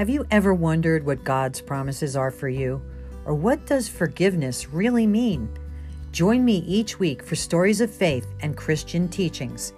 Have you ever wondered what God's promises are for you? Or what does forgiveness really mean? Join me each week for stories of faith and Christian teachings